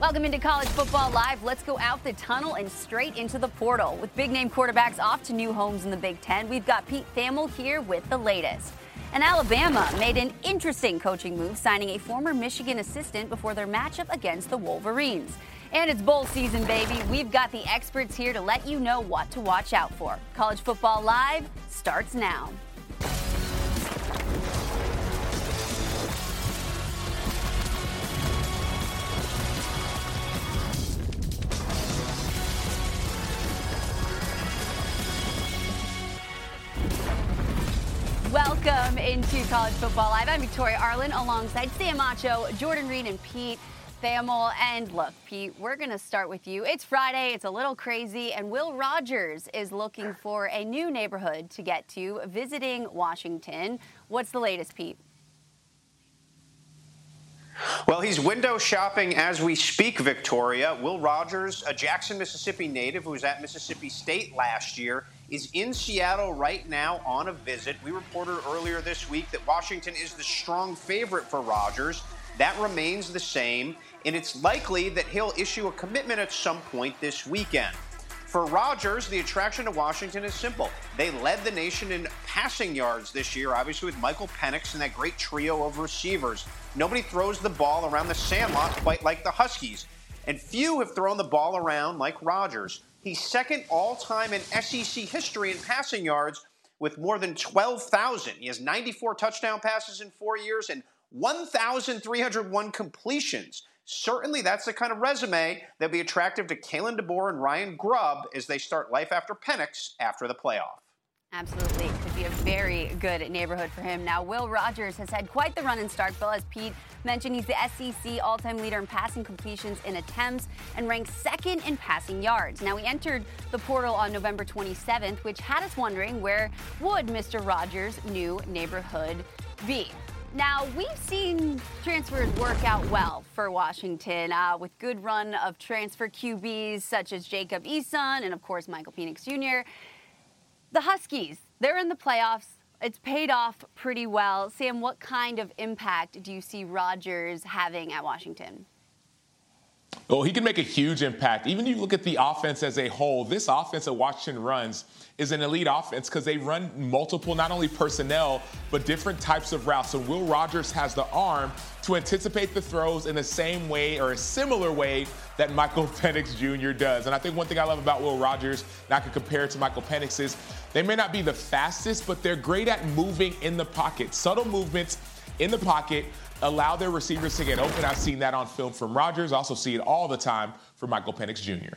Welcome into College Football Live. Let's go out the tunnel and straight into the portal. With big name quarterbacks off to new homes in the Big Ten, we've got Pete Thamel here with the latest. And Alabama made an interesting coaching move, signing a former Michigan assistant before their matchup against the Wolverines. And it's bowl season, baby. We've got the experts here to let you know what to watch out for. College Football Live starts now. Into College Football Live. I'm Victoria Arlen alongside Sam Acho, Jordan Reid, and Pete Thamel. And look, Pete, we're going to start with you. It's Friday, it's a little crazy, and Will Rogers is looking for a new neighborhood to get to, visiting Washington. What's the latest, Pete? Well, he's window shopping as we speak, Victoria. Will Rogers, a Jackson, Mississippi native who was at Mississippi State last year, is in Seattle right now on a visit. We reported earlier this week that Washington is the strong favorite for Rogers. That remains the same, and it's likely that he'll issue a commitment at some point this weekend. For Rogers, the attraction to Washington is simple. They led the nation in passing yards this year, obviously with Michael Penix and that great trio of receivers. Nobody throws the ball around the sandlot quite like the Huskies, and few have thrown the ball around like Rogers. He's second all time in SEC history in passing yards with more than 12,000. He has 94 touchdown passes in four years and 1,301 completions. Certainly, that's the kind of resume that'll be attractive to Kalen DeBoer and Ryan Grubb as they start life after Penix after the playoff. Absolutely. Could be a very good neighborhood for him. Now, Will Rogers has had quite the run in Starkville. As Pete mentioned, he's the SEC all time leader in passing completions in attempts and ranks second in passing yards. Now, he entered the portal on November 27th, which had us wondering where would Mr. Rogers' new neighborhood be? Now, we've seen transfers work out well for Washington uh, with good run of transfer QBs such as Jacob Eason and, of course, Michael Penix Jr. The Huskies, they're in the playoffs. It's paid off pretty well. Sam, what kind of impact do you see Rogers having at Washington? Well, he can make a huge impact. Even if you look at the offense as a whole, this offense that Washington runs is an elite offense because they run multiple, not only personnel, but different types of routes. So Will Rogers has the arm to anticipate the throws in the same way or a similar way that Michael Penix Jr. does. And I think one thing I love about Will Rogers, and I can compare it to Michael Penix, is they may not be the fastest, but they're great at moving in the pocket. Subtle movements in the pocket allow their receivers to get open. I've seen that on film from Rogers. I also see it all the time from Michael Penix Jr.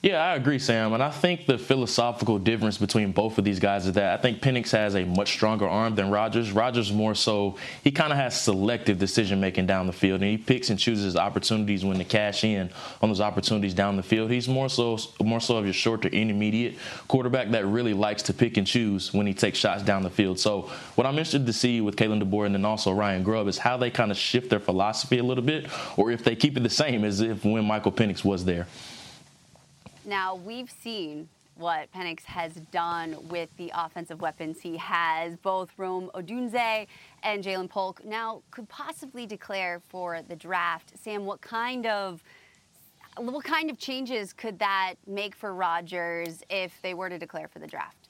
Yeah, I agree, Sam. And I think the philosophical difference between both of these guys is that I think Penix has a much stronger arm than Rogers. Rogers more so, he kind of has selective decision making down the field, and he picks and chooses opportunities when to cash in on those opportunities down the field. He's more so more so of your short to intermediate quarterback that really likes to pick and choose when he takes shots down the field. So what I'm interested to see with Kalen DeBoer and then also Ryan Grubb is how they kind of shift their philosophy a little bit, or if they keep it the same as if when Michael Penix was there. Now, we've seen what Penix has done with the offensive weapons he has. Both Rome Odunze and Ja'Lynn Polk now could possibly declare for the draft. Sam, what kind of what kind of changes could that make for Rogers if they were to declare for the draft?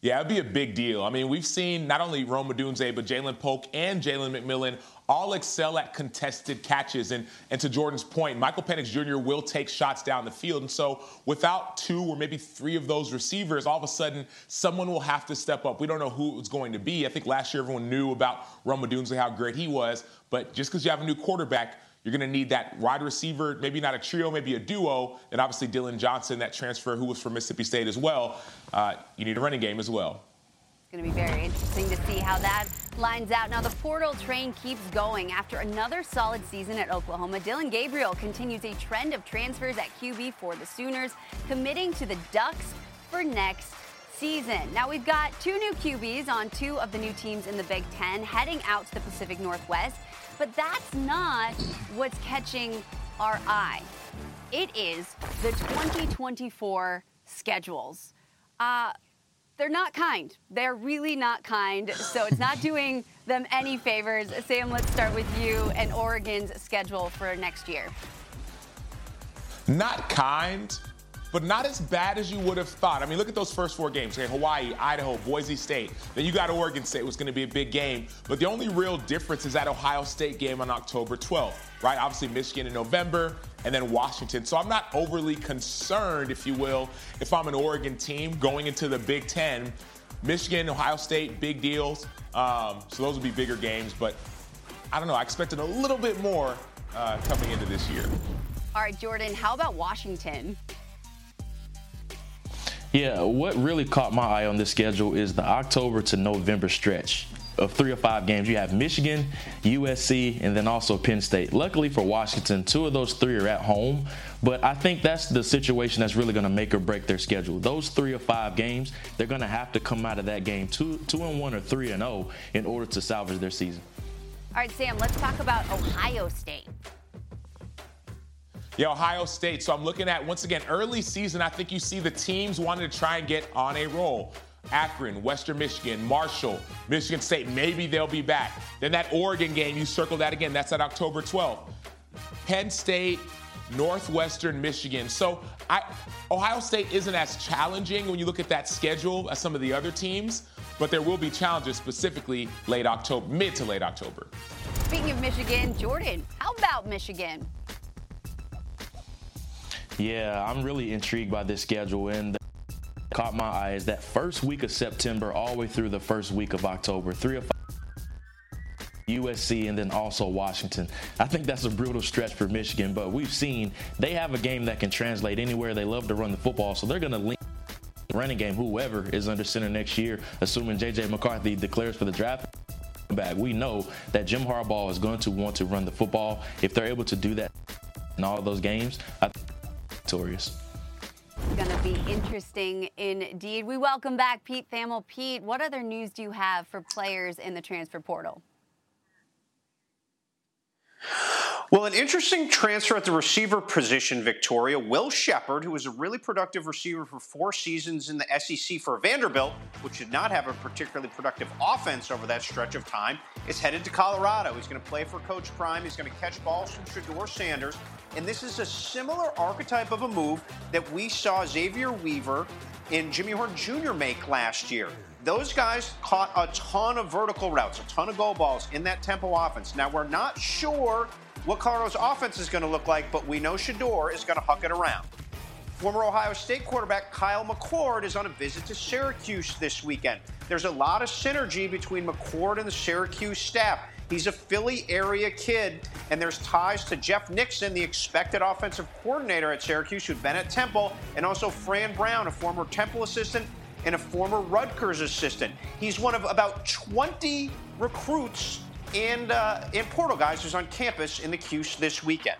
Yeah, it'd be a big deal. I mean, we've seen not only Roma Odunze, but Ja'Lynn Polk and Jalen McMillan all excel at contested catches. And, and to Jordan's point, Michael Penix Jr. will take shots down the field. And so without two or maybe three of those receivers, all of a sudden someone will have to step up. We don't know who it's going to be. I think last year everyone knew about Roma Odunze, how great he was. But just because you have a new quarterback, you're going to need that wide receiver, maybe not a trio, maybe a duo, and obviously Dylan Johnson, that transfer who was from Mississippi State as well. Uh, you need a running game as well. It's going to be very interesting to see how that lines out. Now, the portal train keeps going. After another solid season at Oklahoma, Dillon Gabriel continues a trend of transfers at QB for the Sooners, committing to the Ducks for next season. Now, we've got two new QBs on two of the new teams in the Big Ten heading out to the Pacific Northwest, but that's not what's catching our eye. It is the 2024 schedules. Uh, they're not kind. They're really not kind. So it's not doing them any favors. Sam, let's start with you and Oregon's schedule for next year. Not kind but not as bad as you would have thought. I mean, look at those first four games. Okay, Hawaii, Idaho, Boise State. Then you got Oregon State, was going to be a big game. But the only real difference is that Ohio State game on October 12th, right? Obviously, Michigan in November, and then Washington. So I'm not overly concerned, if you will, if I'm an Oregon team going into the Big Ten. Michigan, Ohio State, big deals. Um, so those would be bigger games. But I don't know. I expected a little bit more uh, coming into this year. All right, Jordan, how about Washington? Yeah, what really caught my eye on this schedule is the October to November stretch of three or five games. You have Michigan, USC, and then also Penn State. Luckily for Washington, two of those three are at home, but I think that's the situation that's really going to make or break their schedule. Those three or five games, they're going to have to come out of that game two, two and one or three and oh in order to salvage their season. All right, Sam, let's talk about Ohio State. Yeah, Ohio State. So I'm looking at, once again, early season, I think you see the teams wanting to try and get on a roll. Akron, Western Michigan, Marshall, Michigan State, maybe they'll be back. Then that Oregon game, you circle that again, that's at October 12th. Penn State, Northwestern Michigan. So I, Ohio State isn't as challenging when you look at that schedule as some of the other teams, but there will be challenges specifically late October, mid to late October. Speaking of Michigan, Jordan, how about Michigan? Yeah, I'm really intrigued by this schedule and caught my eye is that first week of September all the way through the first week of October. Three or five USC and then also Washington. I think that's a brutal stretch for Michigan, but we've seen they have a game that can translate anywhere. They love to run the football, so they're going to lean running game whoever is under center next year, assuming JJ McCarthy declares for the draft. Back, we know that Jim Harbaugh is going to want to run the football. If they're able to do that in all those games, I victorious. It's going to be interesting indeed. We welcome back Pete Thamel. Pete, what other news do you have for players in the transfer portal? Well, an interesting transfer at the receiver position, Victoria. Will Sheppard, who was a really productive receiver for four seasons in the SEC for Vanderbilt, which did not have a particularly productive offense over that stretch of time, is headed to Colorado. He's going to play for Coach Prime. He's going to catch balls from Shedeur Sanders. And this is a similar archetype of a move that we saw Xavier Weaver and Jimmy Horn Jr. make last year. Those guys caught a ton of vertical routes, a ton of goal balls in that tempo offense. Now, we're not sure what Colorado's offense is going to look like, but we know Shedeur is going to huck it around. Former Ohio State quarterback Kyle McCord is on a visit to Syracuse this weekend. There's a lot of synergy between McCord and the Syracuse staff. He's a Philly area kid, and there's ties to Jeff Nixon, the expected offensive coordinator at Syracuse, who'd been at Temple, and also Fran Brown, a former Temple assistant and a former Rutgers assistant. He's one of about 20 recruits and, uh, and portal guys who's on campus in the Cuse this weekend.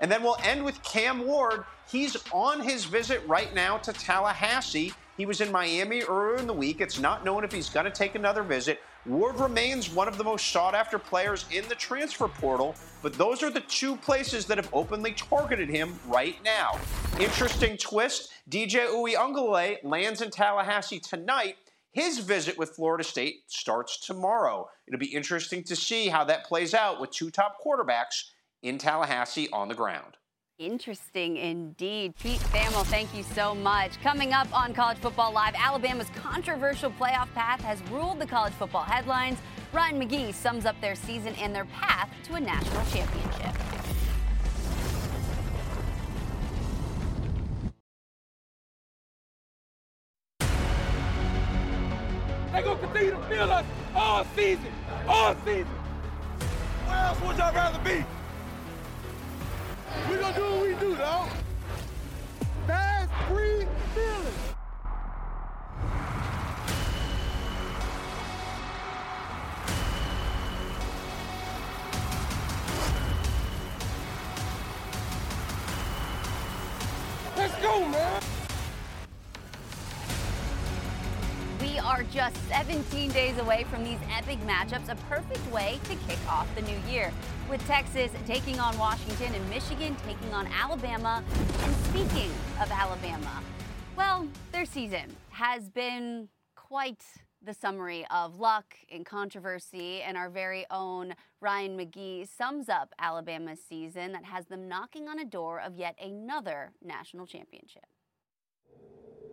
And then we'll end with Cam Ward. He's on his visit right now to Tallahassee. He was in Miami earlier in the week. It's not known if he's going to take another visit. Ward remains one of the most sought after players in the transfer portal, but those are the two places that have openly targeted him right now. Interesting twist DJ Uiagalelei lands in Tallahassee tonight. His visit with Florida State starts tomorrow. It'll be interesting to see how that plays out with two top quarterbacks in Tallahassee on the ground. Interesting indeed. Pete Thamel, thank you so much. Coming up on College Football Live, Alabama's controversial playoff path has ruled the college football headlines. Ryan McGee sums up their season and their path to a national championship. feel us all season, all season. Where else would y'all rather be? We gonna do what we do, though. Fast, free, feeling. Let's go, man. Are just 17 days away from these epic matchups, a perfect way to kick off the new year. With Texas taking on Washington and Michigan taking on Alabama. And speaking of Alabama, well, their season has been quite the summary of luck and controversy, and our very own Ryan McGee sums up Alabama's season that has them knocking on a door of yet another national championship.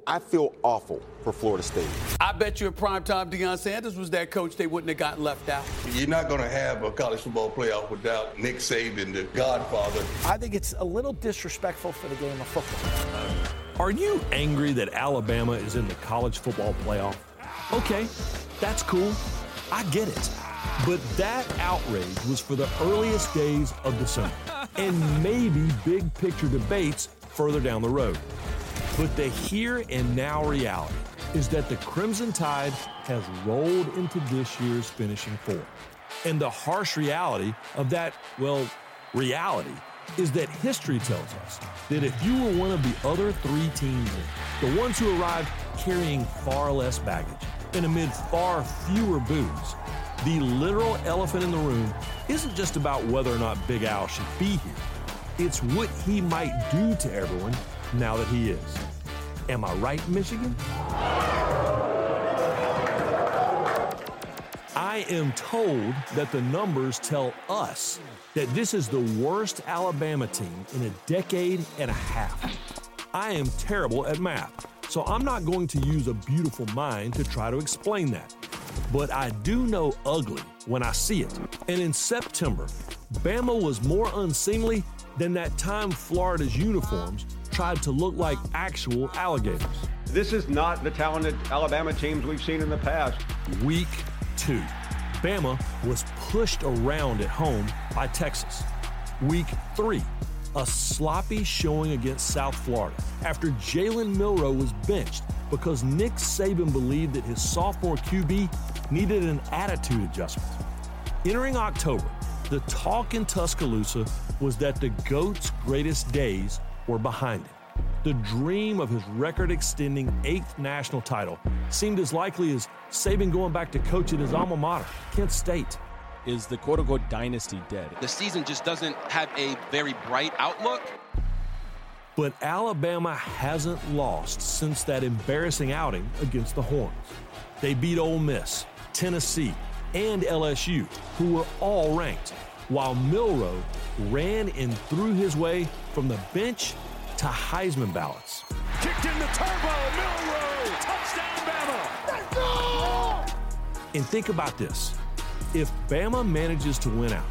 I feel awful for Florida State. I bet you at primetime Deion Sanders was that coach, they wouldn't have gotten left out. You're not going to have a college football playoff without Nick Saban, the godfather. I think it's a little disrespectful for the game of football. Are you angry that Alabama is in the college football playoff? Okay, that's cool. I get it. But that outrage was for the earliest days of the summer and maybe big picture debates further down the road. But the here and now reality is that the Crimson Tide has rolled into this year's finishing four. And the harsh reality of that, well, reality is that history tells us that if you were one of the other three teams, the ones who arrived carrying far less baggage and amid far fewer boos, the literal elephant in the room isn't just about whether or not Big Al should be here. It's what he might do to everyone now that he is. Am I right, Michigan? I am told that the numbers tell us that this is the worst Alabama team in a decade and a half. I am terrible at math, so I'm not going to use a beautiful mind to try to explain that. But I do know ugly when I see it. And in September, Bama was more unseemly than that time Florida's uniforms tried to look like actual alligators. This is not the talented Alabama teams we've seen in the past. Week two, Bama was pushed around at home by Texas. Week three, a sloppy showing against South Florida after Jalen Milroe was benched because Nick Saban believed that his sophomore QB needed an attitude adjustment. Entering October, the talk in Tuscaloosa was that the GOAT's greatest days were behind him. The dream of his record extending eighth national title seemed as likely as Saban going back to coach at his alma mater, Kent State. Is the quote unquote dynasty dead? The season just doesn't have a very bright outlook. But Alabama hasn't lost since that embarrassing outing against the Horns. They beat Ole Miss, Tennessee, and LSU, who were all ranked, while Milroe ran and threw his way from the bench to Heisman ballots. Kicked in the turbo, Milroe, touchdown Bama. Let's go! And think about this. If Bama manages to win out,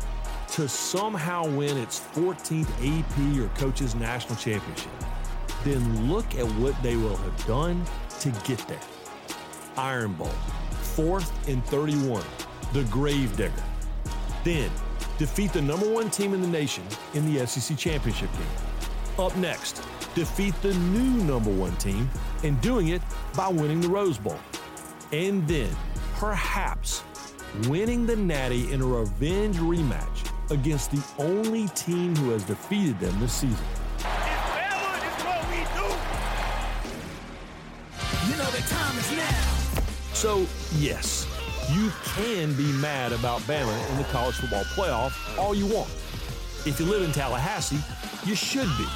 to somehow win its 14th AP or Coaches National Championship, then look at what they will have done to get there. Iron Bowl, fourth and 31, the Gravedigger. Then defeat the number one team in the nation in the SEC Championship game. Up next, defeat the new number one team and doing it by winning the Rose Bowl. And then, perhaps, winning the Natty in a revenge rematch against the only team who has defeated them this season. You know the time is now. So, yes, you can be mad about Bama in the college football playoff all you want. If you live in Tallahassee, you should be.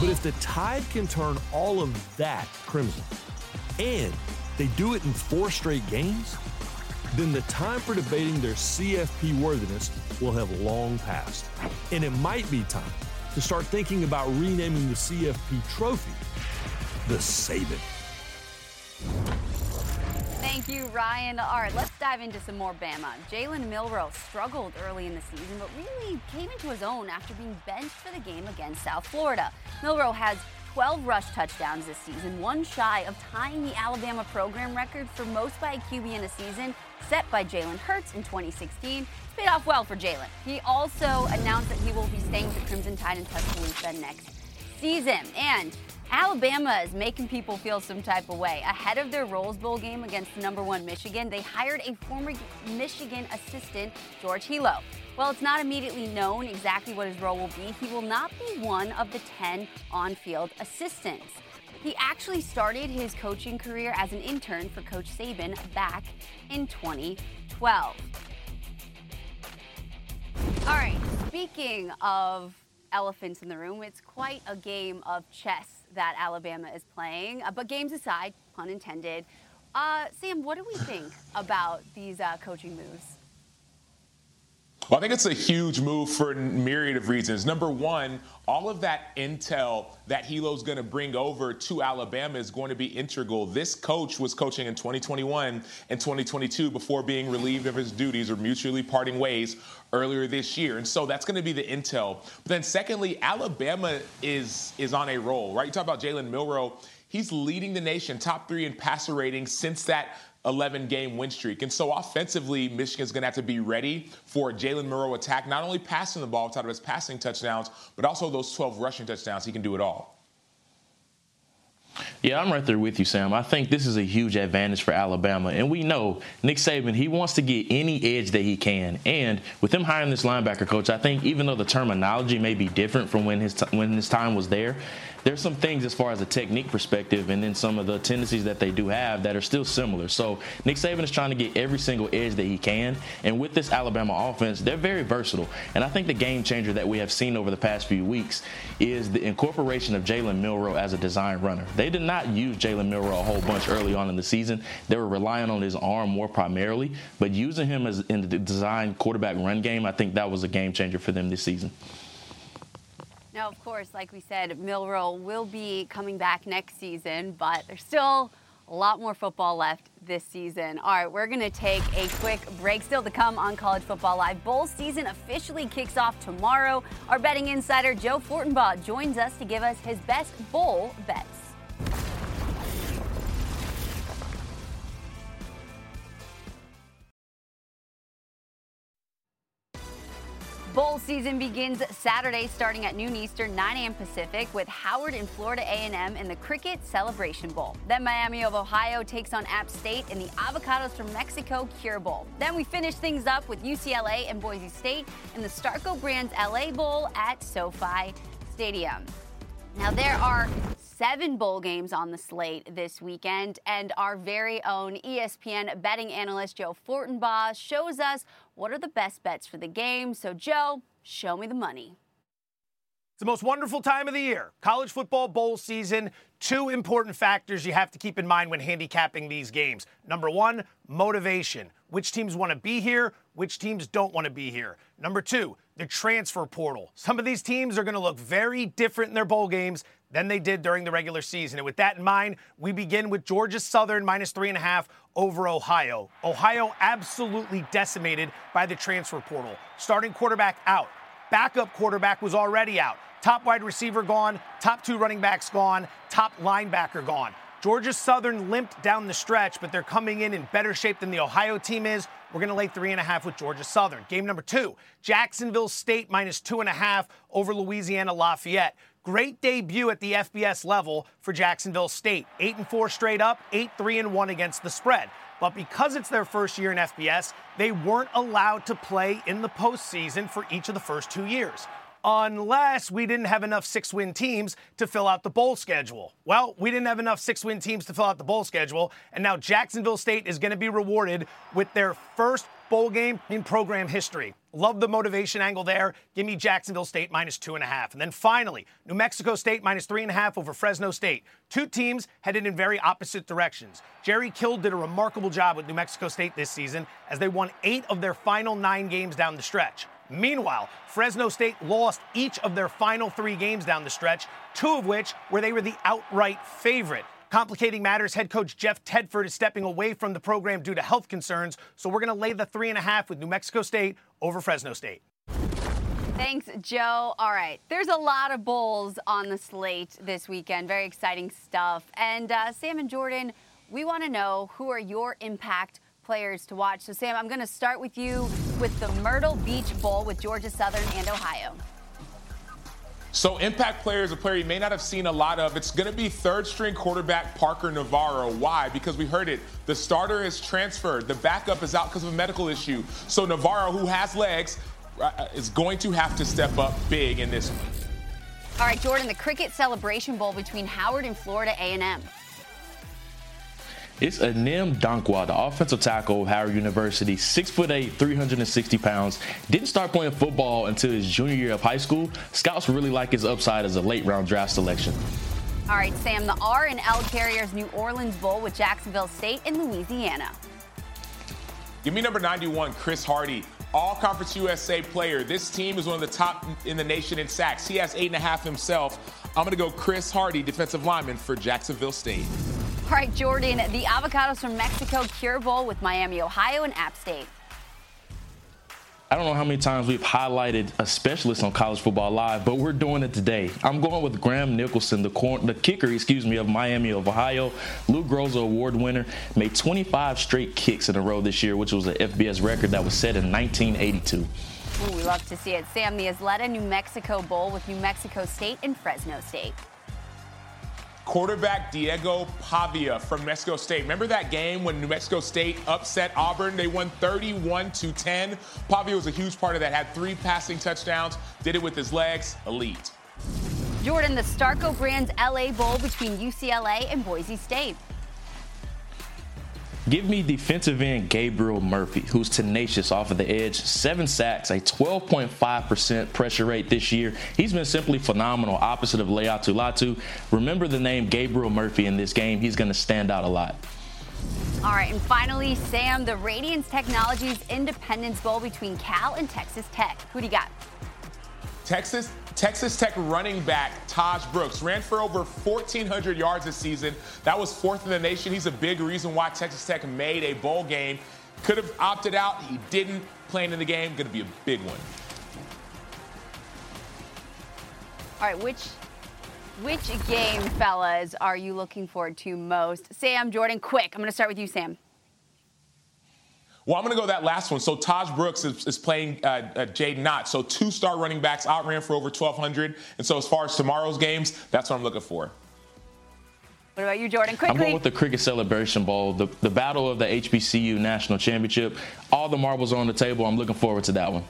But if the Tide can turn all of that crimson, and they do it in four straight games, then the time for debating their CFP worthiness will have long passed. And it might be time to start thinking about renaming the CFP trophy the Saban. Ryan. All right, let's dive into some more Bama. Jalen Milroe struggled early in the season, but really came into his own after being benched for the game against South Florida. Milroe has 12 rush touchdowns this season, one shy of tying the Alabama program record for most by a QB in a season, set by Jalen Hurts in 2016. It's paid off well for Jalen. He also announced that he will be staying with the Crimson Tide in Tuscaloosa next season. And Alabama is making people feel some type of way. Ahead of their Rose Bowl game against number one Michigan, they hired a former Michigan assistant, George Helow. While it's not immediately known exactly what his role will be, he will not be one of the 10 on field assistants. He actually started his coaching career as an intern for Coach Saban back in 2012. All right, speaking of elephants in the room, it's quite a game of chess that Alabama is playing. Uh, but games aside, pun intended, uh, Sam, what do we think about these uh, coaching moves? Well, I think it's a huge move for a myriad of reasons. Number one, all of that intel that Helow's going to bring over to Alabama is going to be integral. This coach was coaching in 2021 and 2022 before being relieved of his duties or mutually parting ways earlier this year. And so that's going to be the intel. But then secondly, Alabama is is on a roll, right? You talk about Jalen Milroe. He's leading the nation, top three in passer rating since that 11 game win streak. And so offensively, Michigan's going to have to be ready for Jalen Milroe attack, not only passing the ball out of his passing touchdowns, but also those 12 rushing touchdowns. He can do it all. Yeah, I'm right there with you, Sam. I think this is a huge advantage for Alabama. And we know Nick Saban, he wants to get any edge that he can. And with him hiring this linebacker coach, I think even though the terminology may be different from when his, t- when his time was there, there's some things as far as a technique perspective and then some of the tendencies that they do have that are still similar. So Nick Saban is trying to get every single edge that he can. And with this Alabama offense, they're very versatile. And I think the game changer that we have seen over the past few weeks is the incorporation of Jalen Milroe as a design runner. They did not use Jalen Milroe a whole bunch early on in the season. They were relying on his arm more primarily, but using him as in the design quarterback run game, I think that was a game changer for them this season. Now, of course, like we said, Milroe will be coming back next season, but there's still a lot more football left this season. All right, we're going to take a quick break. Still to come on College Football Live. Bowl season officially kicks off tomorrow. Our betting insider, Joe Fortenbaugh, joins us to give us his best bowl bets. Season begins Saturday starting at noon Eastern, 9 a.m. Pacific with Howard and Florida A&M in the Cricket Celebration Bowl. Then Miami of Ohio takes on App State in the Avocados from Mexico Cure Bowl. Then we finish things up with UCLA and Boise State in the Starco Brands LA Bowl at SoFi Stadium. Now there are seven bowl games on the slate this weekend, and our very own ESPN betting analyst Joe Fortenbaugh shows us what are the best bets for the game. So, Joe, show me the money. It's the most wonderful time of the year. College football bowl season. Two important factors you have to keep in mind when handicapping these games. Number one, motivation. Which teams want to be here, which teams don't want to be here. Number two, the transfer portal. Some of these teams are going to look very different in their bowl games than they did during the regular season. And with that in mind, we begin with Georgia Southern minus three and a half over Ohio. Ohio absolutely decimated by the transfer portal. Starting quarterback out, backup quarterback was already out. Top wide receiver gone, top two running backs gone, top linebacker gone. Georgia Southern limped down the stretch, but they're coming in in better shape than the Ohio team is. We're going to lay three and a half with Georgia Southern. Game number two, Jacksonville State minus two and a half over Louisiana Lafayette. Great debut at the FBS level for Jacksonville State. 8 and 4 straight up, 8 3 and 1 against the spread. But because it's their first year in FBS, they weren't allowed to play in the postseason for each of the first two years. Unless we didn't have enough six win teams to fill out the bowl schedule. Well, we didn't have enough six win teams to fill out the bowl schedule, and now Jacksonville State is going to be rewarded with their first bowl game in program history. Love the motivation angle there. Give me Jacksonville State minus two and a half. And then finally, New Mexico State minus three and a half over Fresno State. Two teams headed in very opposite directions. Jerry Kill did a remarkable job with New Mexico State this season as they won eight of their final nine games down the stretch. Meanwhile, Fresno State lost each of their final three games down the stretch, two of which where they were the outright favorite. Complicating matters, head coach Jeff Tedford is stepping away from the program due to health concerns. So we're going to lay the three and a half with New Mexico State over Fresno State. Thanks, Joe. All right, there's a lot of bowls on the slate this weekend. Very exciting stuff. And uh, Sam and Jordan, we want to know who are your impact players to watch. So, Sam, I'm going to start with you with the Myrtle Beach Bowl with Georgia Southern and Ohio. So, impact player is a player you may not have seen a lot of. It's going to be third string quarterback Parker Navarro. Why? Because we heard it. The starter is transferred, the backup is out because of a medical issue. So, Navarro, who has legs, uh, is going to have to step up big in this one. All right, Jordan, the Cricket Celebration Bowl between Howard and Florida A&M. It's Anim Dankwah, the offensive tackle of Howard University, six foot eight, 360 pounds. Didn't start playing football until his junior year of high school. Scouts really like his upside as a late round draft selection. All right, Sam, the R and L Carriers New Orleans Bowl with Jacksonville State in Louisiana. Give me number 91, Chris Hardy, All Conference USA player. This team is one of the top in the nation in sacks. He has eight and a half himself. I'm going to go Chris Hardy, defensive lineman for Jacksonville State. All right, Jordan, the Avocados from Mexico Cure Bowl with Miami, Ohio, and App State. I don't know how many times we've highlighted a specialist on College Football Live, but we're doing it today. I'm going with Graham Nicholson, the, cor- the kicker, excuse me, of Miami of Ohio. Lou Groza Award winner, made 25 straight kicks in a row this year, which was an FBS record that was set in 1982. Ooh, we love to see it. Sam, the Isleta New Mexico Bowl with New Mexico State and Fresno State. Quarterback Diego Pavia from Mexico State. Remember that game when New Mexico State upset Auburn? They won 31 to 10. Pavia was a huge part of that. Had three passing touchdowns. Did it with his legs. Elite. Jordan, the Starco Brands LA Bowl between UCLA and Boise State. Give me defensive end Gabriel Murphy, who's tenacious off of the edge. Seven sacks, a 12.5% pressure rate this year. He's been simply phenomenal, opposite of Laiatu Latu. Remember the name Gabriel Murphy in this game. He's going to stand out a lot. All right, and finally, Sam, the Radiance Technologies Independence Bowl between Cal and Texas Tech. Who do you got? Texas Texas Tech running back Tahj Brooks ran for over 1,400 yards this season. That was fourth in the nation. He's a big reason why Texas Tech made a bowl game. Could have opted out. He didn't. Playing in the game, going to be a big one. All right, which which game, fellas, are you looking forward to most? Sam, Jordan, quick. I'm going to start with you, Sam. Well, I'm going to go that last one. So Tahj Brooks is, is playing uh, uh, Jaydn Ott. So two star running backs outran for over 1,200. And so as far as tomorrow's games, that's what I'm looking for. What about you, Jordan? Quickly. I'm going with the Cricket Celebration Bowl, the, the battle of the HBCU National Championship. All the marbles are on the table. I'm looking forward to that one.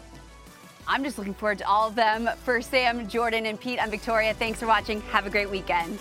I'm just looking forward to all of them. For Sam, Jordan, and Pete, I'm Victoria. Thanks for watching. Have a great weekend.